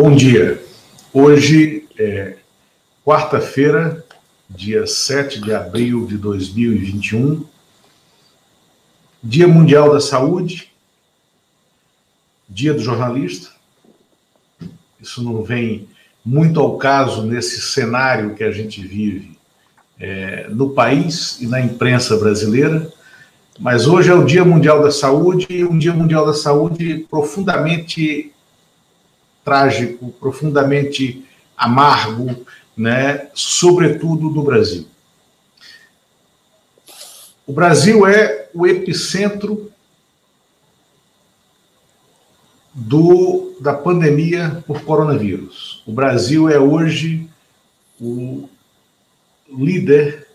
Bom dia. Hoje é quarta-feira, dia 7 de abril de 2021, Dia Mundial da Saúde, Dia do Jornalista. Isso não vem muito ao caso nesse cenário que a gente vive é, no país e na imprensa brasileira, mas hoje é o Dia Mundial da Saúde e um Dia Mundial da Saúde profundamente trágico, profundamente amargo, né, sobretudo no Brasil. O Brasil é o epicentro do, da pandemia por coronavírus. O Brasil é hoje o líder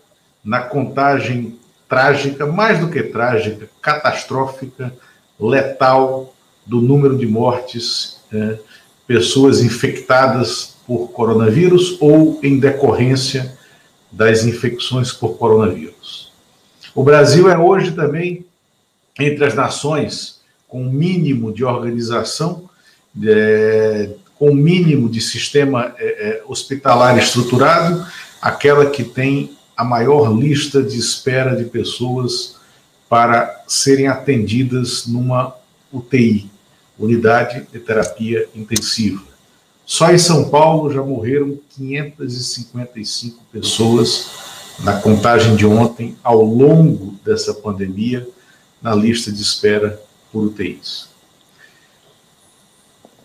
na contagem trágica, mais do que trágica, catastrófica, letal do número de mortes né, pessoas infectadas por coronavírus ou em decorrência das infecções por coronavírus. O Brasil é hoje também entre as nações com mínimo de organização, é, com mínimo de sistema é, é, hospitalar estruturado, aquela que tem a maior lista de espera de pessoas para serem atendidas numa UTI, unidade de terapia intensiva. Só em São Paulo já morreram 555 pessoas na contagem de ontem, ao longo dessa pandemia, na lista de espera por UTIs.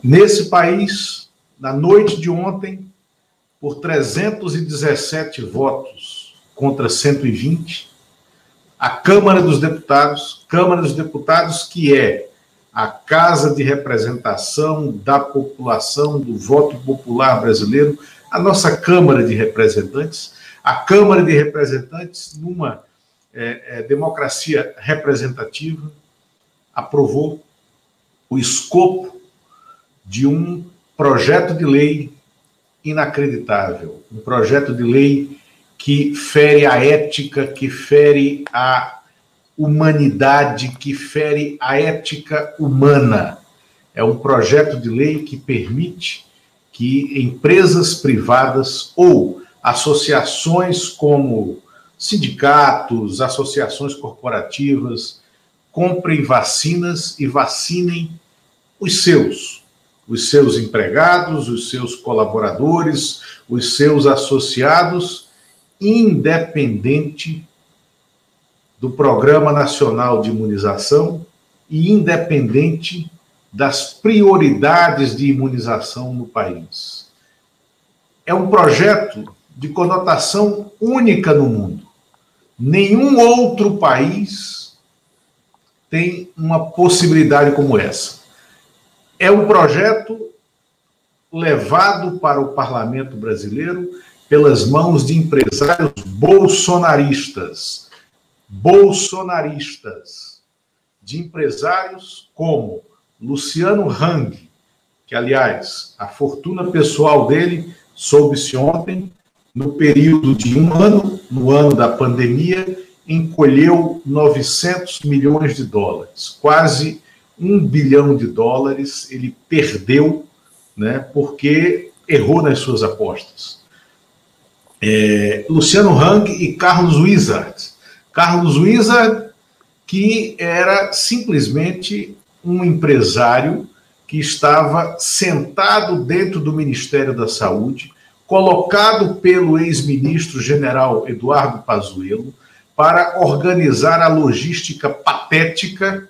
Nesse país, na noite de ontem, por 317 votos contra 120, a Câmara dos Deputados, Câmara dos Deputados que é a casa de representação da população, do voto popular brasileiro, a nossa Câmara de Representantes, a Câmara de Representantes, numa é, é, democracia representativa, aprovou o escopo de um projeto de lei inacreditável, um projeto de lei que fere a ética, que fere a humanidade que fere a ética humana. É um projeto de lei que permite que empresas privadas ou associações como sindicatos, associações corporativas, comprem vacinas e vacinem os seus, os seus empregados, os seus colaboradores, os seus associados, independente do Programa Nacional de Imunização e independente das prioridades de imunização no país. É um projeto de conotação única no mundo. Nenhum outro país tem uma possibilidade como essa. É um projeto levado para o parlamento brasileiro pelas mãos de empresários bolsonaristas bolsonaristas, de empresários como Luciano Hang, que, aliás, a fortuna pessoal dele soube-se ontem, no período de um ano, no ano da pandemia, encolheu 900 milhões de dólares, quase um bilhão de dólares ele perdeu, né, porque errou nas suas apostas. É, Luciano Hang e Carlos Wizard Carlos Wizard, que era simplesmente um empresário que estava sentado dentro do Ministério da Saúde, colocado pelo ex-ministro general Eduardo Pazuello para organizar a logística patética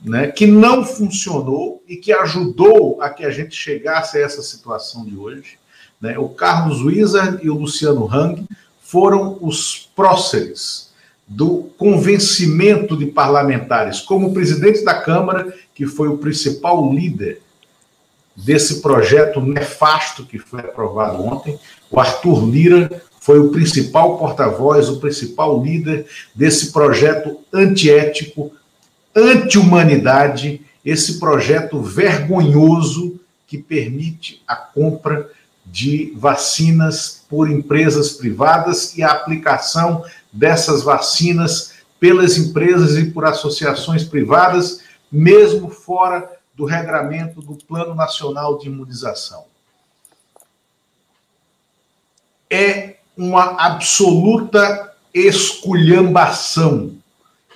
né, que não funcionou e que ajudou a que a gente chegasse a essa situação de hoje. Né? O Carlos Wizard e o Luciano Hang foram os próceres do convencimento de parlamentares, como o presidente da Câmara, que foi o principal líder desse projeto nefasto que foi aprovado ontem, o Arthur Lira foi o principal porta-voz, o principal líder desse projeto antiético, anti-humanidade, esse projeto vergonhoso que permite a compra de vacinas por empresas privadas e a aplicação dessas vacinas pelas empresas e por associações privadas, mesmo fora do regramento do Plano Nacional de Imunização. É uma absoluta esculhambação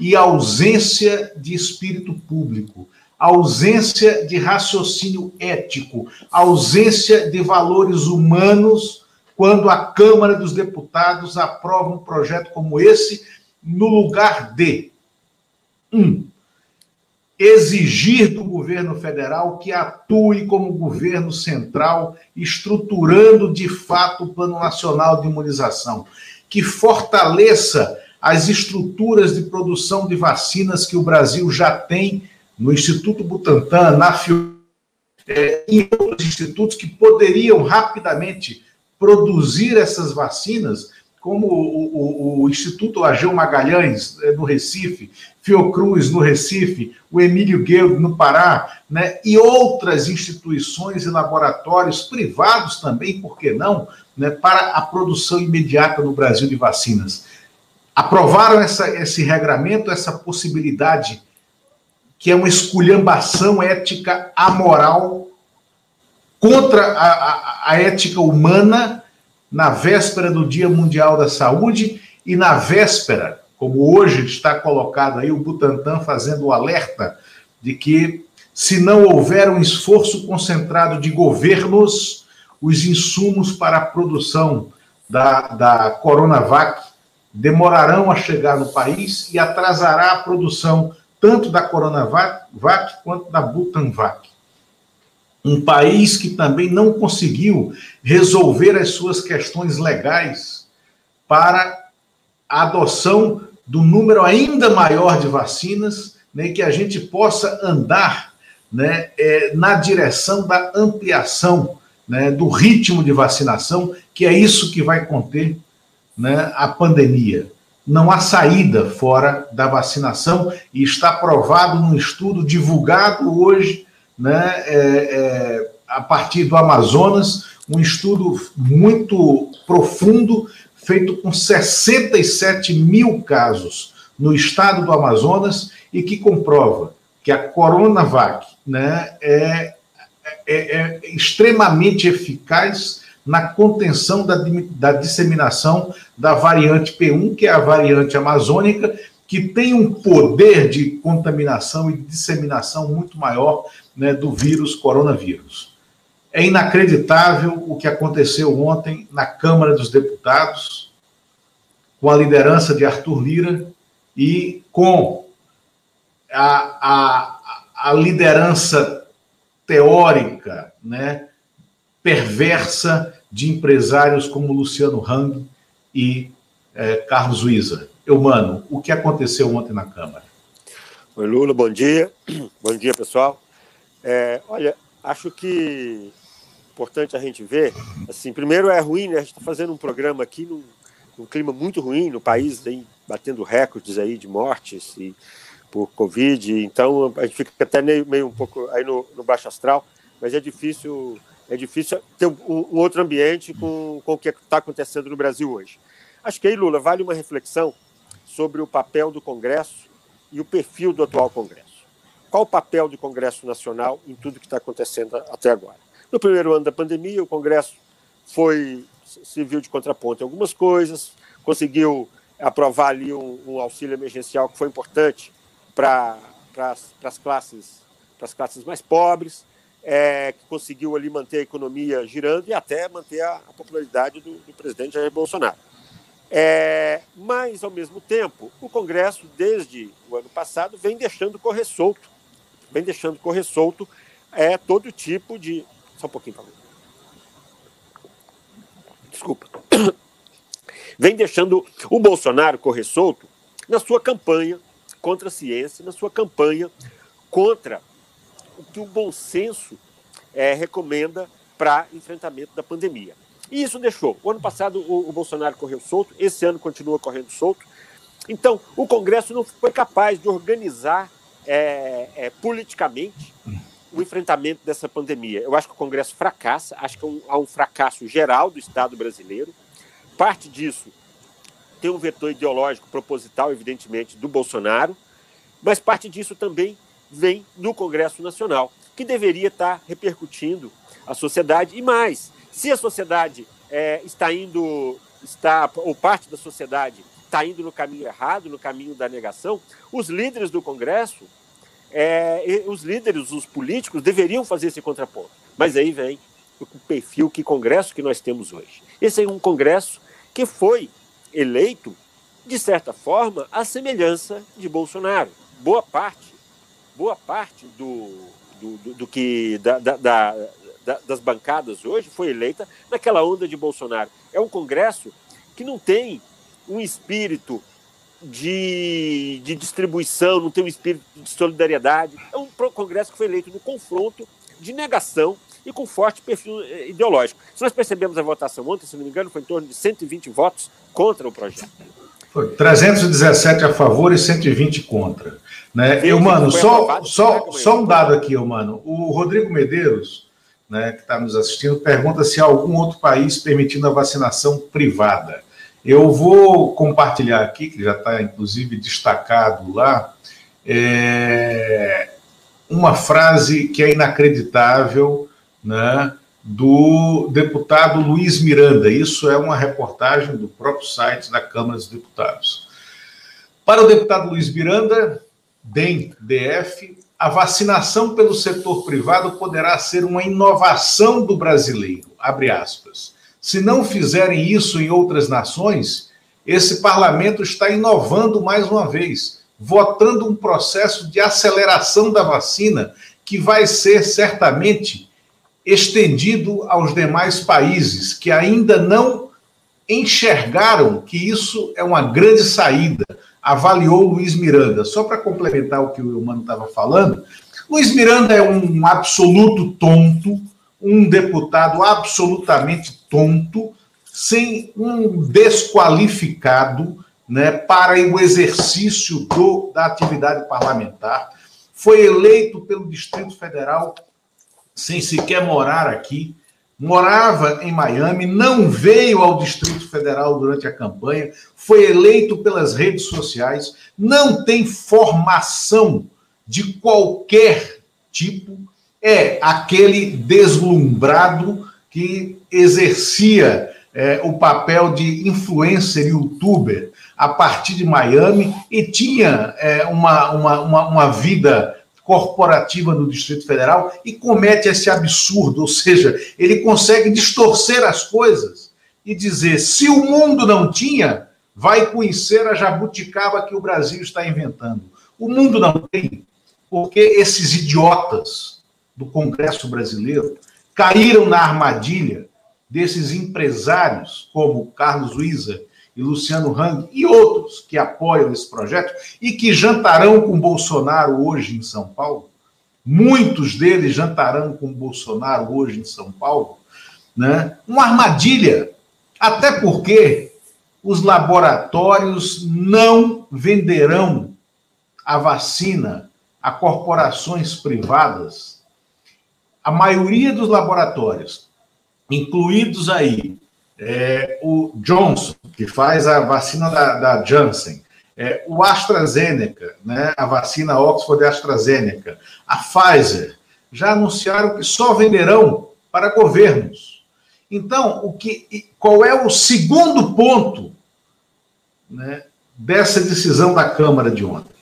e ausência de espírito público, ausência de raciocínio ético, ausência de valores humanos quando a Câmara dos Deputados aprova um projeto como esse no lugar de um exigir do governo federal que atue como governo central, estruturando de fato o Plano Nacional de Imunização, que fortaleça as estruturas de produção de vacinas que o Brasil já tem no Instituto Butantan, na Fiocruz, é, e outros institutos que poderiam rapidamente produzir essas vacinas como o, o, o Instituto Ageu Magalhães, é, no Recife, Fiocruz, no Recife, o Emílio Gueiro, no Pará, né, e outras instituições e laboratórios privados também, por que não, né, para a produção imediata no Brasil de vacinas. Aprovaram essa, esse regramento, essa possibilidade, que é uma esculhambação ética amoral contra a, a, a ética humana na véspera do Dia Mundial da Saúde e na véspera, como hoje está colocado aí o Butantan fazendo o alerta de que se não houver um esforço concentrado de governos, os insumos para a produção da, da Coronavac demorarão a chegar no país e atrasará a produção tanto da Coronavac quanto da Butanvac um país que também não conseguiu resolver as suas questões legais para a adoção do número ainda maior de vacinas, né, que a gente possa andar né, é, na direção da ampliação né, do ritmo de vacinação, que é isso que vai conter né, a pandemia. Não há saída fora da vacinação e está provado num estudo divulgado hoje né, é, é, a partir do Amazonas, um estudo muito profundo, feito com 67 mil casos no estado do Amazonas e que comprova que a Coronavac né, é, é, é extremamente eficaz na contenção da, da disseminação da variante P1, que é a variante amazônica, que tem um poder de contaminação e disseminação muito maior né, do vírus coronavírus. É inacreditável o que aconteceu ontem na Câmara dos Deputados, com a liderança de Arthur Lira e com a, a, a liderança teórica, né, perversa de empresários como Luciano Hang e é, Carlos Luiza. Eu, mano, o que aconteceu ontem na Câmara? Oi, Lula, bom dia. Bom dia, pessoal. É, olha, acho que importante a gente ver, assim, primeiro é ruim, né? A gente está fazendo um programa aqui num, num, clima muito ruim no país, aí, batendo recordes aí de mortes e por Covid, então a gente fica até meio, meio um pouco aí no, no baixo astral, mas é difícil é difícil ter um, um outro ambiente com, com o que está acontecendo no Brasil hoje. Acho que aí, Lula, vale uma reflexão sobre o papel do Congresso e o perfil do atual Congresso. Qual o papel do Congresso Nacional em tudo que está acontecendo até agora? No primeiro ano da pandemia, o Congresso foi se viu de contraponto em algumas coisas, conseguiu aprovar ali um, um auxílio emergencial que foi importante para as classes classes mais pobres, é, que conseguiu ali manter a economia girando e até manter a, a popularidade do, do, presidente Jair Bolsonaro. É, mas, ao mesmo tempo, o Congresso, desde o ano passado, vem deixando correr solto vem deixando correr solto é, todo tipo de. Só um pouquinho, favor. Desculpa. Vem deixando o Bolsonaro correr solto na sua campanha contra a ciência, na sua campanha contra o que o bom senso é, recomenda para enfrentamento da pandemia. E isso deixou. O ano passado o, o, Bolsonaro correu solto, esse ano continua correndo solto. Então, o Congresso não foi capaz de organizar é, é, politicamente o enfrentamento dessa pandemia. Eu acho que o Congresso fracassa, acho que há um fracasso geral do Estado brasileiro. Parte disso tem um vetor ideológico proposital, evidentemente, do Bolsonaro, mas parte disso também vem do Congresso Nacional. que deveria estar repercutindo a sociedade. E mais, se a sociedade é, está indo, está, ou parte da sociedade está indo no caminho errado, no caminho da negação, os líderes do Congresso, é, os líderes, os políticos, deveriam fazer esse contraponto. Mas aí vem o perfil, que Congresso que nós temos hoje. Esse é um Congresso que foi eleito, de certa forma, à semelhança de Bolsonaro. Boa parte, boa parte do, do, do, do que da, da, da, das bancadas hoje foi eleita naquela onda de Bolsonaro. É um Congresso que não tem um espírito de, de distribuição, não tem um espírito de solidariedade. É um Congresso que foi eleito no confronto, de negação e com forte perfil eh, ideológico. Se nós percebemos a votação ontem, se não me engano, foi em torno de 120 votos contra o projeto. Foi 317 a favor e 120 contra. Né? Eu, mano, só, só, só um dado aqui, eu, mano. O Rodrigo Medeiros, né, que está nos assistindo, pergunta se há algum outro país permitindo a vacinação privada. Eu vou compartilhar aqui, que já está inclusive destacado lá, é, uma frase que é inacreditável, né, do deputado Luiz Miranda. Isso é uma reportagem do próprio site da Câmara dos Deputados. Para o deputado Luiz Miranda, DEM, DF, a vacinação pelo setor privado poderá ser uma inovação do brasileiro, abre aspas. Se não fizerem isso em outras nações, esse parlamento está inovando mais uma vez, votando um processo de aceleração da vacina que vai ser certamente estendido aos demais países que ainda não enxergaram que isso é uma grande saída, avaliou Luiz Miranda. Só para complementar o que o Humano estava falando, Luiz Miranda é um absoluto tonto, um deputado absolutamente tonto, sem um desqualificado né, para o exercício do, da atividade parlamentar. Foi eleito pelo Distrito Federal sem sequer morar aqui, morava em Miami, não veio ao Distrito Federal durante a campanha, foi eleito pelas redes sociais, não tem formação de qualquer tipo, é aquele deslumbrado que exercia é, o papel de influencer youtuber a partir de Miami e tinha é, uma, uma, uma, uma vida corporativa no Distrito Federal e comete esse absurdo, ou seja, ele consegue distorcer as coisas e dizer: se o mundo não tinha, vai conhecer a jabuticaba que o Brasil está inventando. O mundo não tem, porque esses idiotas do Congresso brasileiro caíram na armadilha desses empresários, como Carlos Wieser e Luciano Hang e outros que apoiam esse projeto e que jantarão com Bolsonaro hoje em São Paulo. Muitos deles jantarão com Bolsonaro hoje em São Paulo, né? Uma armadilha, até porque os laboratórios não venderão a vacina a corporações privadas a maioria dos laboratórios, incluídos aí é, o Johnson, que faz a vacina da, da Janssen, é, o AstraZeneca, né, a vacina Oxford AstraZeneca, a Pfizer, já anunciaram que só venderão para governos. Então, o que, qual é o segundo ponto né, dessa decisão da Câmara de ontem?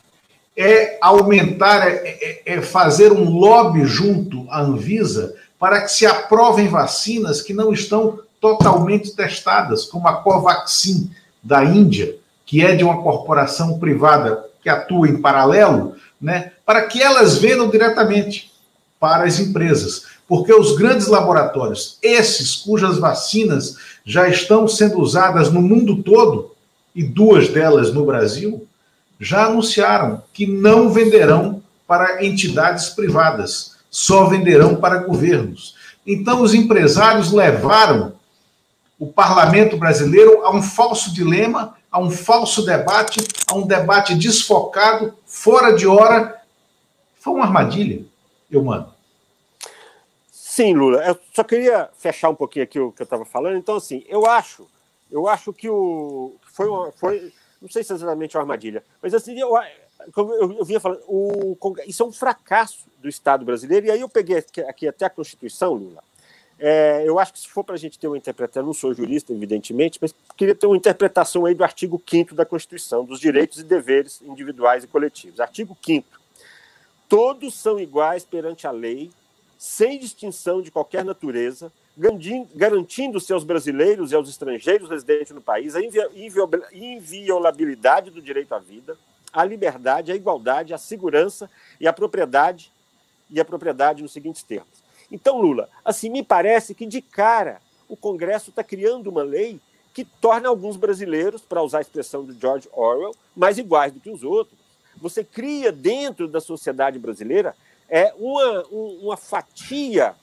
é aumentar, é, é, é, fazer um lobby junto à Anvisa para que se aprovem vacinas que não estão totalmente testadas, como a Covaxin da Índia, que é de uma corporação privada que atua em paralelo, né, para que elas vendam diretamente para as empresas. Porque os grandes laboratórios, esses cujas vacinas já estão sendo usadas no mundo todo, e duas delas no Brasil, já anunciaram que não venderão para entidades privadas, só venderão para governos. Então, os empresários levaram o parlamento brasileiro a um falso dilema, a um falso debate, a um debate desfocado, fora de hora. Foi uma armadilha, eu mando. Sim, Lula. Eu só queria fechar um pouquinho aqui o que eu estava falando. Então, assim, eu acho, eu acho que o foi, uma, foi não sei se é exatamente uma armadilha, mas assim, eu, como eu, eu vinha falando, o, isso é um fracasso do Estado brasileiro, e aí eu peguei aqui, aqui até a Constituição, Lula. É, eu acho que se for para a gente ter uma interpretação, não sou jurista, evidentemente, mas queria ter uma interpretação aí do artigo 5 da Constituição, dos direitos e deveres individuais e coletivos. Artigo 5 Todos são iguais perante a lei, sem distinção de qualquer natureza, garantindo-se aos brasileiros e aos estrangeiros residentes no país a inviolabilidade do direito à vida, a liberdade, a igualdade, a segurança e a propriedade, e a propriedade nos seguintes termos. Então, Lula, assim, me parece que de cara o Congresso está criando uma lei que torna alguns brasileiros, para usar a expressão de George Orwell, mais iguais do que os outros. Você cria dentro da sociedade brasileira é uma, uma fatia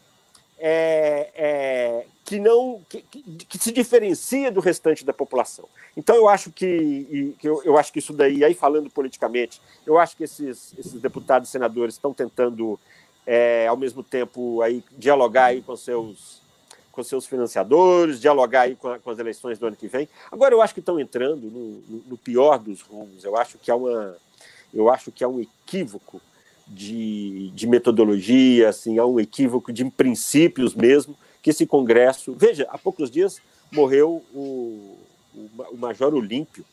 é, é, que não que, que, se diferencia do restante da população. Então eu acho que, que eu, eu, acho que isso daí, aí falando politicamente, eu acho que esses, esses deputados e senadores estão tentando é, ao mesmo tempo aí dialogar aí com seus com seus financiadores, dialogar aí com, a, com, as eleições do ano que vem. Agora eu acho que estão entrando no, no pior dos rumos. Eu acho que há uma eu acho que há um equívoco de, de metodologia, assim, há um equívoco de princípios mesmo, que esse Congresso. Veja, há poucos dias morreu o, o, o Major Olímpio.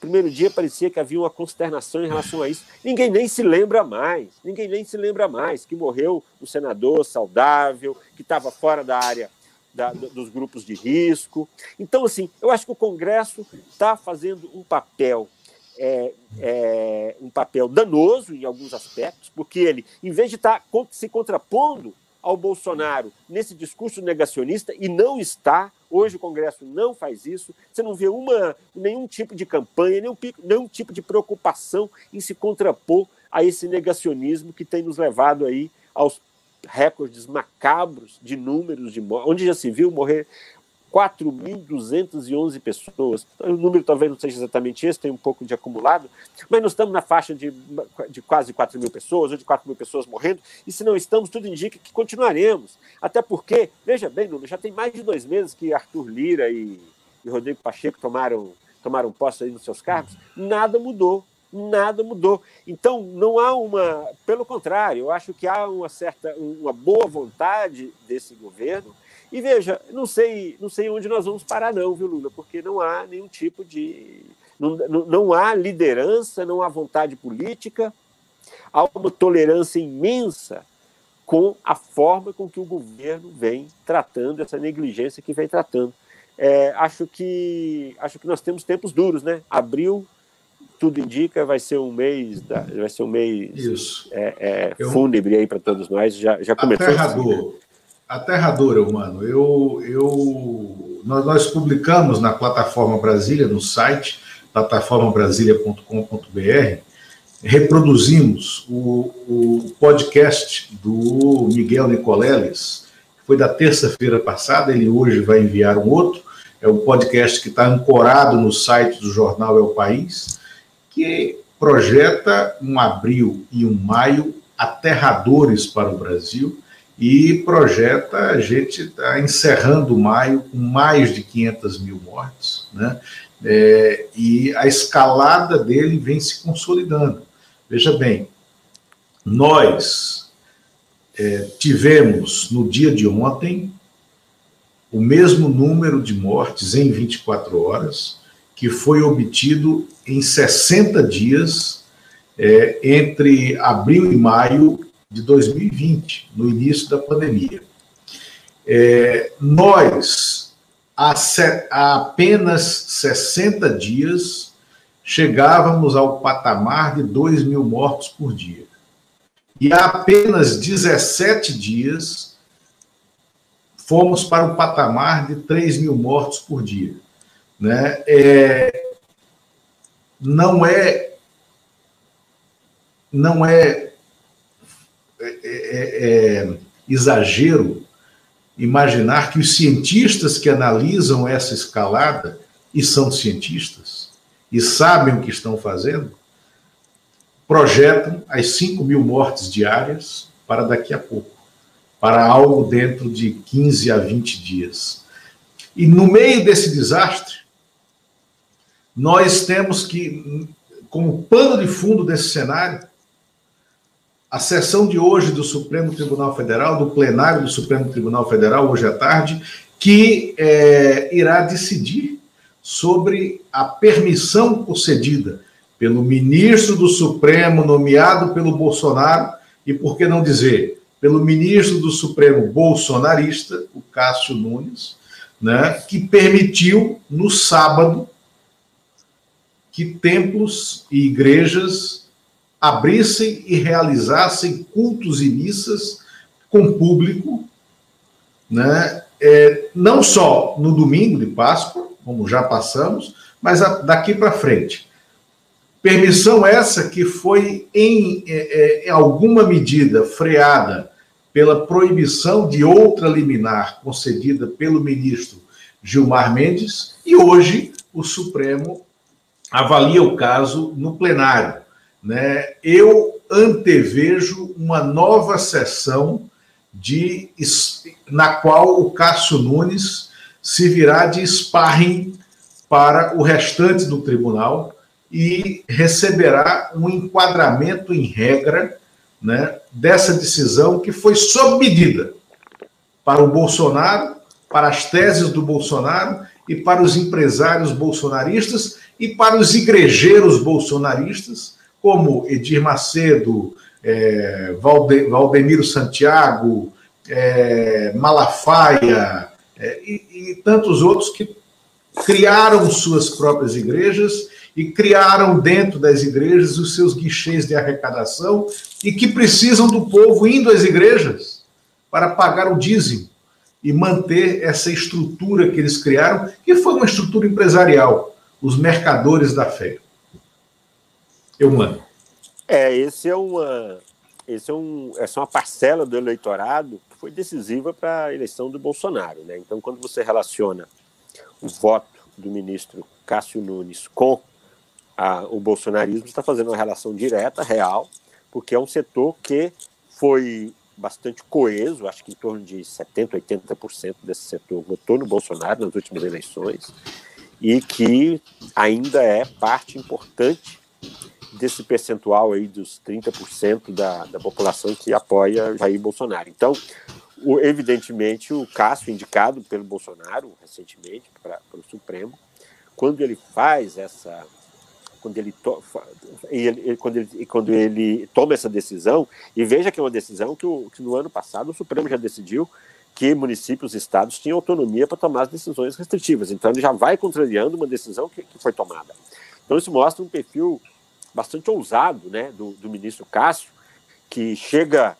Primeiro dia parecia que havia uma consternação em relação a isso. Ninguém nem se lembra mais, ninguém nem se lembra mais que morreu o senador saudável, que estava fora da área da, dos grupos de risco. Então, assim, eu acho que o Congresso está fazendo um papel é, é, um papel danoso em alguns aspectos, porque ele, em vez de estar tá se contrapondo ao Bolsonaro nesse discurso negacionista, e não está, hoje o Congresso não faz isso, você não vê uma, nenhum tipo de campanha, nenhum, nenhum tipo de preocupação em se contrapor a esse negacionismo que tem nos levado aí aos recordes macabros de números de mortes, onde já se viu morrer 4.211 pessoas. O número talvez não seja exatamente esse, tem um pouco de acumulado, mas nós estamos na faixa de, de quase 4 mil pessoas, ou de 4 mil pessoas morrendo, e se não estamos, tudo indica que continuaremos. Até porque, veja bem, já tem mais de dois meses que Arthur Lira e, e Rodrigo Pacheco tomaram, tomaram posse aí nos seus cargos, nada mudou. Nada mudou. Então, não há uma. Pelo contrário, eu acho que há uma certa, uma boa vontade desse governo e veja, não sei, não sei onde nós vamos parar, não, viu, Lula? Porque não há nenhum tipo de. Não, não, não há liderança, não há vontade política, há uma tolerância imensa com a forma com que o governo vem tratando essa negligência que vem tratando. É, acho que acho que nós temos tempos duros, né? Abril, tudo indica, vai ser um mês, da, vai ser um mês. É, é, fúnebre aí para todos nós. Já, já começou. Aterradora, mano. Eu, eu, nós, nós, publicamos na plataforma Brasília, no site plataformabrasilia.com.br, reproduzimos o, o podcast do Miguel Nicoleles, que foi da terça-feira passada, ele hoje vai enviar um outro, é um podcast que está ancorado no site do jornal É o País, que projeta um abril e um maio aterradores para o Brasil, e projeta a gente está encerrando maio com mais de 500 mil mortes, né? É, e a escalada dele vem se consolidando. Veja bem, nós é, tivemos no dia de ontem o mesmo número de mortes em 24 horas que foi obtido em 60 dias é, entre abril e maio de 2020, no início da pandemia. É, nós, há, há apenas 60 dias, chegávamos ao patamar de 2 mil mortos por dia. E há apenas 17 dias, fomos para o patamar de 3 mil mortos por dia. Né? É, não é não é é, é, é, exagero imaginar que os cientistas que analisam essa escalada, e são cientistas, e sabem o que estão fazendo, projetam as 5 mil mortes diárias para daqui a pouco, para algo dentro de 15 a 20 dias. E no meio desse desastre, nós temos que como pano de fundo desse cenário, a sessão de hoje do Supremo Tribunal Federal, do plenário do Supremo Tribunal Federal, hoje à tarde, que é, irá decidir sobre a permissão concedida pelo ministro do Supremo nomeado pelo Bolsonaro e, por que não dizer, pelo ministro do Supremo bolsonarista, o Cássio Nunes, né, que permitiu no sábado que templos e igrejas abrissem e realizassem cultos e missas com público, né, é, não só no domingo de Páscoa, como já passamos, mas a, daqui para frente. Permissão essa que foi, em, é, é, em alguma medida, freada pela proibição de outra liminar concedida pelo ministro Gilmar Mendes, e hoje o Supremo avalia o caso no plenário. Né? Eu antevejo uma nova sessão de, na qual o Cássio Nunes se virá de sparring para o restante do tribunal e receberá um enquadramento em regra né, dessa decisão que foi sob medida para o Bolsonaro, para as teses do Bolsonaro e para os empresários bolsonaristas e para os igrejeiros bolsonaristas, como Edir Macedo, é, Valde, Valdemiro Santiago, é, Malafaia é, e, e tantos outros que criaram suas próprias igrejas e criaram dentro das igrejas os seus guichês de arrecadação e que precisam do povo indo às igrejas para pagar o dízimo e manter essa estrutura que eles criaram, que foi uma estrutura empresarial, os mercadores da fé. Eu mando. É, esse é uma, esse é um, essa é uma parcela do eleitorado que foi decisiva para a eleição do Bolsonaro. Né? Então, quando você relaciona o voto do ministro Cássio Nunes com a, o bolsonarismo, está fazendo uma relação direta, real, porque é um setor que foi bastante coeso, acho que em torno de 70%, 80% desse setor votou no Bolsonaro nas últimas eleições, e que ainda é parte importante desse percentual aí dos 30% da, da população que apoia Jair Bolsonaro. Então, o, evidentemente, o Cássio, indicado pelo Bolsonaro recentemente para o Supremo, quando ele faz essa. Quando ele, to, ele, quando, ele, quando ele toma essa decisão, e veja que é uma decisão que, o, que no ano passado o Supremo já decidiu que municípios e estados tinham autonomia para tomar as decisões restritivas. Então, ele já vai contrariando uma decisão que, que foi tomada. Então, isso mostra um perfil bastante ousado né, do, do ministro Cássio, que chega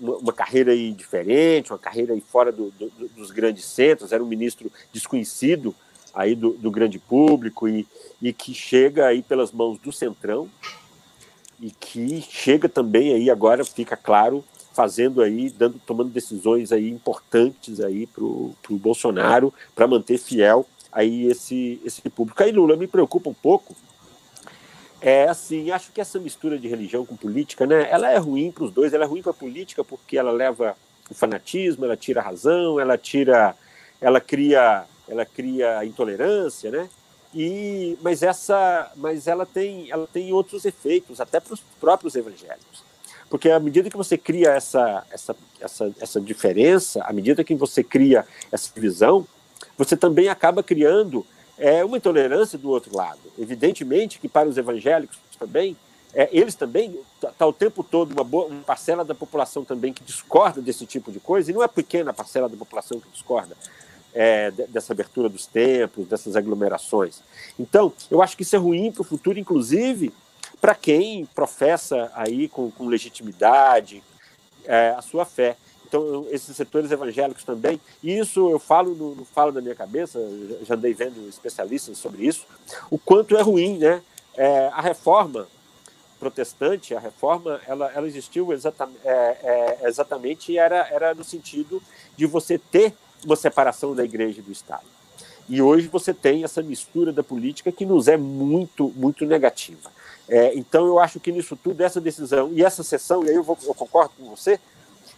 uma, carreira aí diferente, uma carreira aí fora do, do, dos grandes centros, era um ministro desconhecido aí do, do, grande público e, e que chega aí pelas mãos do Centrão e que chega também aí agora fica claro fazendo aí dando tomando decisões aí importantes aí para o Bolsonaro para manter fiel aí esse esse público. Aí Lula me preocupa um pouco é assim, acho que essa mistura de religião com política, né, ela é ruim para os dois. Ela é ruim para a política porque ela leva o fanatismo, ela tira a razão, ela tira, ela cria, ela cria intolerância, né? E, mas essa, mas ela tem, ela tem outros efeitos até para os próprios evangélicos, porque à medida que você cria essa, essa, essa, essa diferença, à medida que você cria essa divisão, você também acaba criando é uma intolerância do outro lado. Evidentemente que para os evangélicos também, é, eles também está tá o tempo todo uma, boa, uma parcela da população também que discorda desse tipo de coisa, e não é pequena a parcela da população que discorda é, dessa abertura dos templos, dessas aglomerações. Então, eu acho que isso é ruim para o futuro, inclusive para quem professa aí com, com legitimidade é, a sua fé. Então, esses setores evangélicos também, isso eu falo, no falo da minha cabeça, já andei vendo especialistas sobre isso, o quanto é ruim, né? É, a reforma protestante, a reforma, ela, ela existiu exatamente, é, é, exatamente era, era no sentido de você ter uma separação da igreja e do Estado. E hoje você tem essa mistura da política que nos é muito, muito negativa. É, então, eu acho que nisso tudo, essa decisão e essa sessão, e aí eu, vou, eu concordo com você,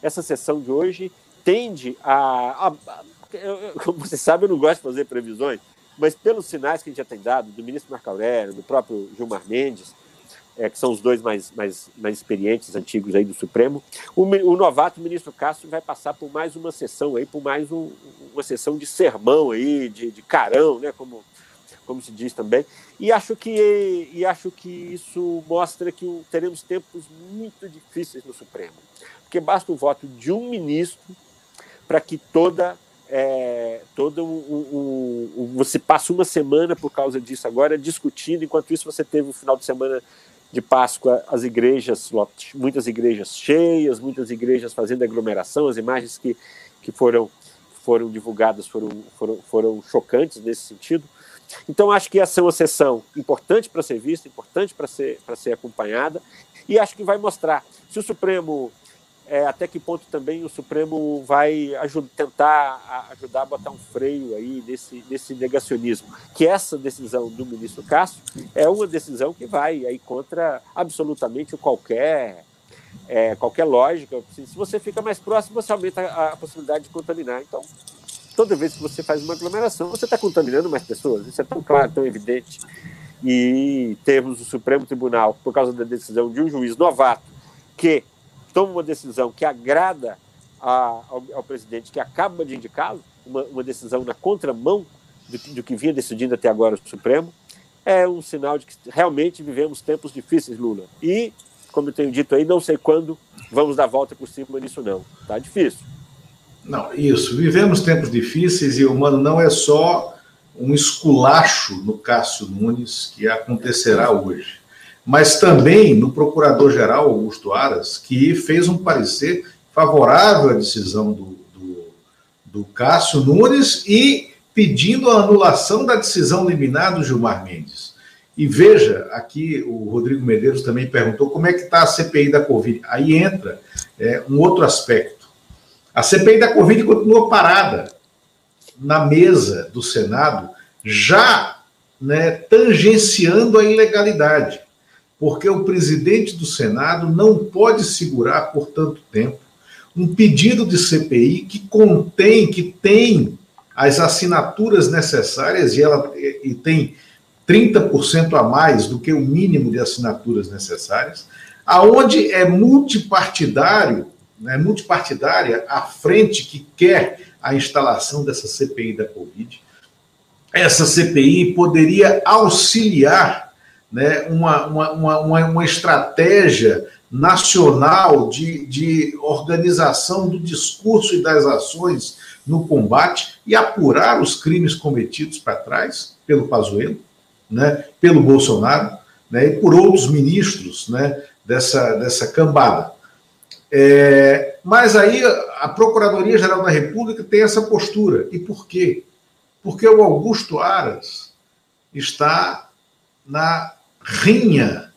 essa sessão de hoje tende a. a, a como você sabe, eu não gosto de fazer previsões, mas pelos sinais que a gente já tem dado, do ministro Marco Aurélio, do próprio Gilmar Mendes, é, que são os dois mais, mais, mais experientes, antigos aí do Supremo, o, o novato ministro Castro vai passar por mais uma sessão aí, por mais um, uma sessão de sermão aí, de, de carão, né, como, como se diz também, e acho que, e acho que isso mostra que teremos tempos muito difíceis no Supremo, porque basta o voto de um ministro para que toda é, todo um, um, um, você passa uma semana por causa disso agora discutindo, enquanto isso você teve o final de semana de Páscoa as igrejas, muitas igrejas cheias, muitas igrejas fazendo aglomeração, as imagens que, que foram, foram divulgadas foram, foram, foram chocantes nesse sentido. Então, acho que essa é uma sessão importante para ser vista, importante para ser, ser acompanhada, e acho que vai mostrar se o Supremo é, até que ponto também o Supremo vai tentar ajudar a botar um freio aí nesse, nesse negacionismo. Que essa decisão do ministro Castro é uma decisão que vai aí contra absolutamente qualquer, é, qualquer lógica. Se você fica mais próximo, você aumenta a, a possibilidade de contaminar. Então, toda vez que você faz uma aglomeração, você está contaminando mais pessoas. Isso é tão claro, tão evidente. E temos o Supremo Tribunal, por causa da decisão de um juiz novato, que toma uma decisão que agrada a, ao, ao, presidente que acaba de indicá-lo, uma, uma, decisão na contramão do, do, que vinha decidindo até agora o Supremo, é um sinal de que realmente vivemos tempos difíceis, Lula. E, como eu tenho dito aí, não sei quando vamos dar volta por cima nisso, não. Tá difícil. Não, isso. Vivemos tempos difíceis e o humano não é só um esculacho no Cássio Nunes que acontecerá hoje mas também no procurador-geral Augusto Aras, que fez um parecer favorável à decisão do, do, do Cássio Nunes e pedindo a anulação da decisão liminar do Gilmar Mendes. E veja, aqui o Rodrigo Medeiros também perguntou como é que está a CPI da Covid. Aí entra é, um outro aspecto. A CPI da Covid continua parada na mesa do Senado, já né, tangenciando a ilegalidade porque o presidente do Senado não pode segurar por tanto tempo um pedido de CPI que contém, que tem as assinaturas necessárias e ela e tem 30% a mais do que o mínimo de assinaturas necessárias, aonde é multipartidário, né, multipartidária a frente que quer a instalação dessa CPI da Covid. Essa CPI poderia auxiliar né, uma, uma, uma, uma estratégia nacional de, de organização do discurso e das ações no combate e apurar os crimes cometidos para trás pelo Pazuello, né, pelo Bolsonaro né, e por outros ministros né, dessa, dessa cambada. É, mas aí a Procuradoria-Geral da República tem essa postura. E por quê? Porque o Augusto Aras está na rinha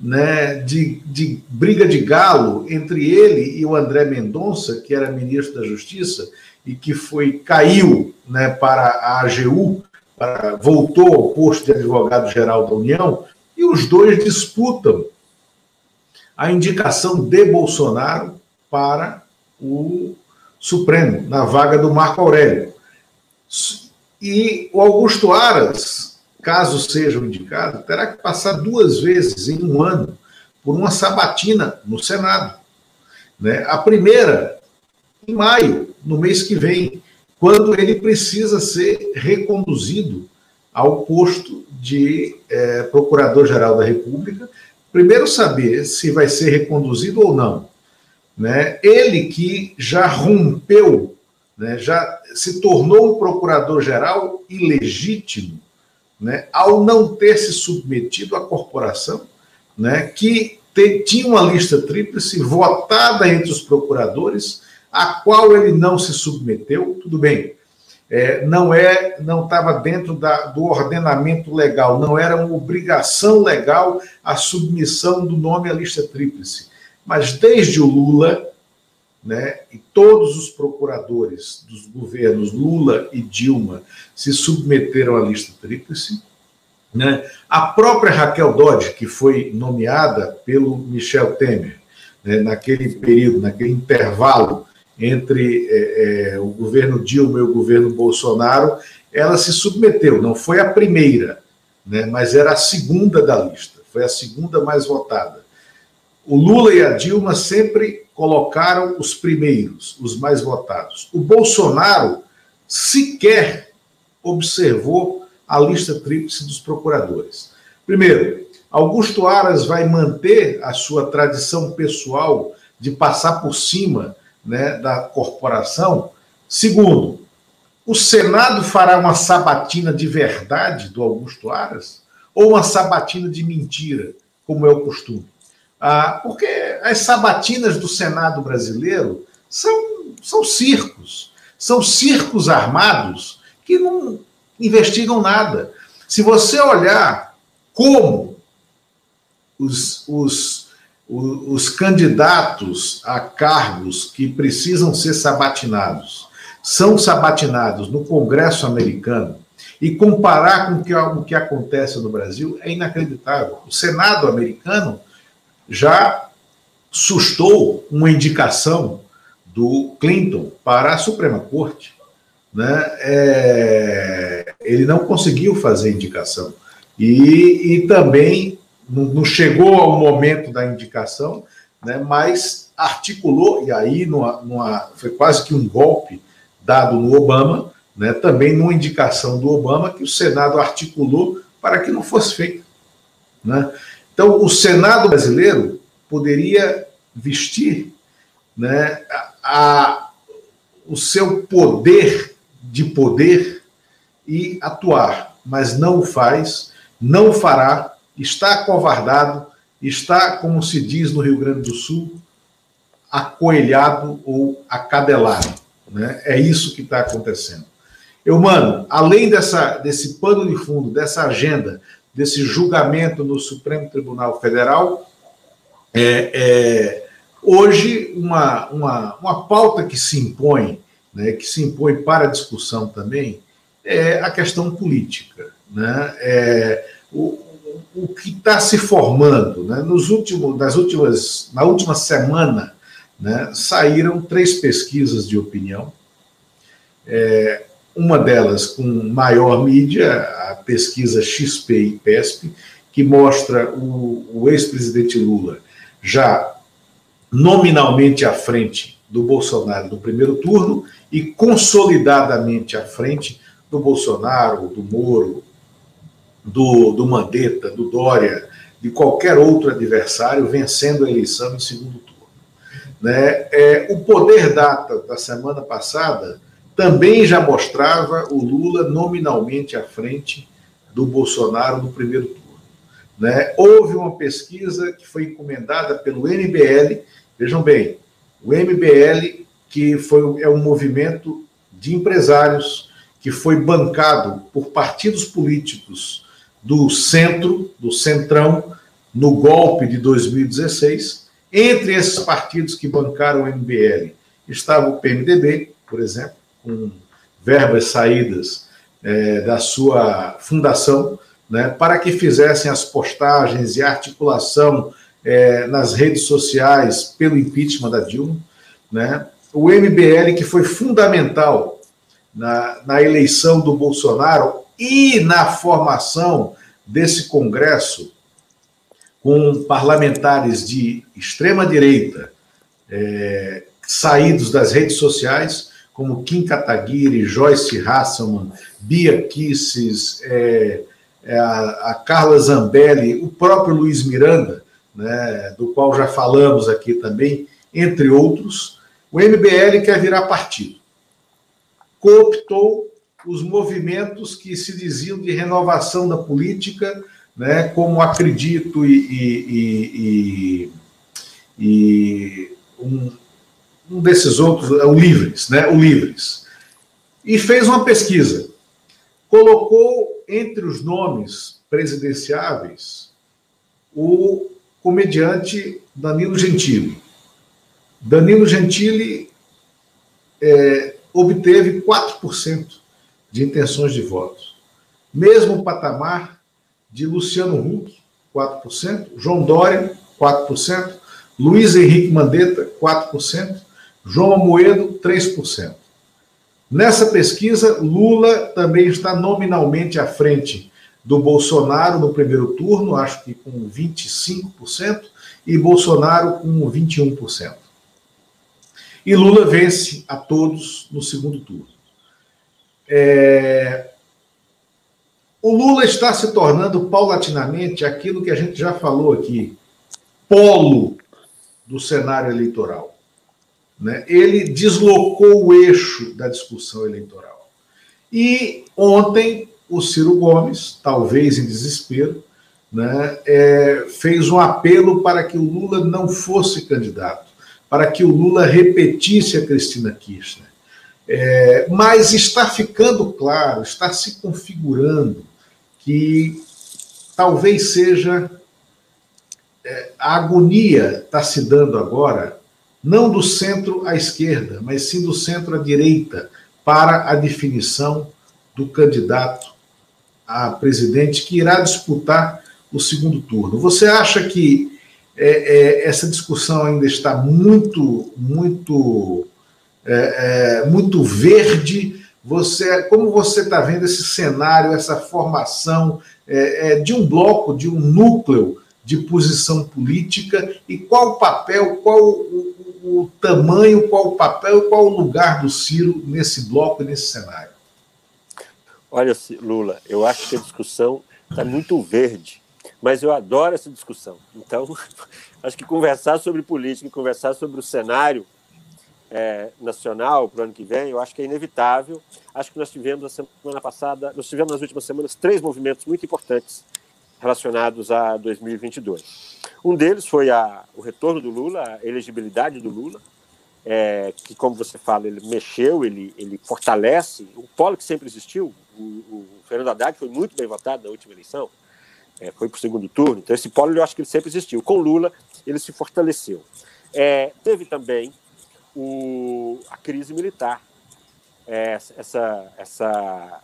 né, de, de briga de galo entre ele e o André Mendonça, que era ministro da Justiça e que foi caiu né, para a AGU, para, voltou ao posto de advogado-geral da União, e os dois disputam a indicação de Bolsonaro para o Supremo, na vaga do Marco Aurélio. E o Augusto Aras caso seja indicado, terá que passar duas vezes em um ano por uma sabatina no Senado. Né? A primeira, em maio, no mês que vem, quando ele precisa ser reconduzido ao posto de é, Procurador-Geral da República. Primeiro, saber se vai ser reconduzido ou não. Né? Ele que já rompeu, né, já se tornou um procurador-geral ilegítimo né, ao não ter se submetido à corporação, né, que te, tinha uma lista tríplice votada entre os procuradores, a qual ele não se submeteu, tudo bem. É, não é, não estava dentro da, do ordenamento legal, não era uma obrigação legal a submissão do nome à lista tríplice. Mas desde o Lula, né, e todos os procuradores dos governos Lula e Dilma se submeteram à lista tríplice. Né? A própria Raquel Dodge, que foi nomeada pelo Michel Temer, né, naquele período, naquele intervalo entre é, é, o governo Dilma e o governo Bolsonaro, ela se submeteu. Não foi a primeira, né, mas era a segunda da lista, foi a segunda mais votada. O Lula e a Dilma sempre colocaram os primeiros, os mais votados. O Bolsonaro sequer observou a lista tríplice dos procuradores. Primeiro, Augusto Aras vai manter a sua tradição pessoal de passar por cima né, da corporação. Segundo, o Senado fará uma sabatina de verdade do Augusto Aras ou uma sabatina de mentira, como é o costume? Ah, porque as sabatinas do Senado brasileiro são, são circos, são circos armados que não investigam nada. Se você olhar como os, os, os, os candidatos a cargos que precisam ser sabatinados são sabatinados no Congresso americano e comparar com o que, o que acontece no Brasil é inacreditável. O Senado americano já sustou uma indicação do Clinton para a Suprema Corte. Né? É, ele não conseguiu fazer indicação. E, e também não chegou ao momento da indicação, né, mas articulou, e aí numa, numa, foi quase que um golpe dado no Obama, né, também numa indicação do Obama, que o Senado articulou para que não fosse feito. Né? Então, o Senado brasileiro poderia vestir né, a, o seu poder de poder e atuar, mas não o faz, não fará, está acovardado, está, como se diz no Rio Grande do Sul, acoelhado ou acadelado. Né? É isso que está acontecendo. Eu, mano, além dessa, desse pano de fundo, dessa agenda, desse julgamento no Supremo Tribunal Federal, é, é, hoje uma, uma, uma pauta que se impõe, né, que se impõe para a discussão também, é a questão política. Né? É, o, o que está se formando, né? Nos últimos, nas últimas, na última semana, né, saíram três pesquisas de opinião. É, uma delas com maior mídia, a pesquisa XP e PESP, que mostra o, o ex-presidente Lula já nominalmente à frente do Bolsonaro no primeiro turno e consolidadamente à frente do Bolsonaro, do Moro, do, do Mandetta, do Dória, de qualquer outro adversário vencendo a eleição em segundo turno. Né? É, o Poder Data da semana passada também já mostrava o Lula nominalmente à frente do Bolsonaro no primeiro turno. Né? Houve uma pesquisa que foi encomendada pelo MBL, vejam bem, o MBL, que foi, é um movimento de empresários que foi bancado por partidos políticos do centro, do centrão, no golpe de 2016. Entre esses partidos que bancaram o MBL estava o PMDB, por exemplo, com verbas saídas é, da sua fundação, né, para que fizessem as postagens e articulação é, nas redes sociais pelo impeachment da Dilma. Né, o MBL, que foi fundamental na, na eleição do Bolsonaro, e na formação desse Congresso, com parlamentares de extrema-direita, é, saídos das redes sociais, como Kim Kataguiri, Joyce Hasselman, Bia Kisses, é, é, a, a, Carla Zambelli, o próprio Luiz Miranda, né, do qual já falamos aqui também, entre outros, o MBL quer virar partido. Cooptou os movimentos que se diziam de renovação da política, né, como acredito e, e, e, e um, um, desses outros, é o Livres, né, o Livres, e fez uma pesquisa. Colocou entre os nomes presidenciáveis o comediante Danilo Gentili. Danilo Gentili é, obteve 4% de intenções de votos. Mesmo patamar de Luciano Huck, 4%, João Dória, 4%, Luiz Henrique Mandetta, 4%, João Amoedo, 3%. Nessa pesquisa, Lula também está nominalmente à frente do Bolsonaro no primeiro turno, acho que com 25%, e Bolsonaro com 21%. E Lula vence a todos no segundo turno. É... O Lula está se tornando paulatinamente aquilo que a gente já falou aqui, polo do cenário eleitoral. Né? Ele deslocou o eixo da discussão eleitoral. E ontem o Ciro Gomes, talvez em desespero, né, é, fez um apelo para que o Lula não fosse candidato, para que o Lula repetisse a Cristina Kirchner. É, mas está ficando claro, está se configurando que talvez seja é, a agonia está se dando agora, não do centro à esquerda, mas sim do centro à direita, para a definição do candidato a presidente que irá disputar o segundo turno. Você acha que é, é, essa discussão ainda está muito, muito, é, é muito verde? Você, como você está vendo esse cenário, essa formação é, é, de um bloco, de um núcleo de posição política e qual o papel, qual o, o tamanho, qual o papel, qual o lugar do Ciro nesse bloco e nesse cenário? Olha, Lula, eu acho que a discussão está muito verde, mas eu adoro essa discussão. Então, acho que conversar sobre política e conversar sobre o cenário é, nacional para o ano que vem, eu acho que é inevitável. Acho que nós tivemos a semana passada, nós tivemos nas últimas semanas três movimentos muito importantes relacionados a 2022. Um deles foi a, o retorno do Lula, a elegibilidade do Lula, é, que, como você fala, ele mexeu, ele, ele fortalece o polo que sempre existiu, o, o Fernando Haddad foi muito bem votado na última eleição, é, foi para o segundo turno, então esse polo eu acho que ele sempre existiu. Com Lula, ele se fortaleceu. É, teve também o, a crise militar, é, essa, essa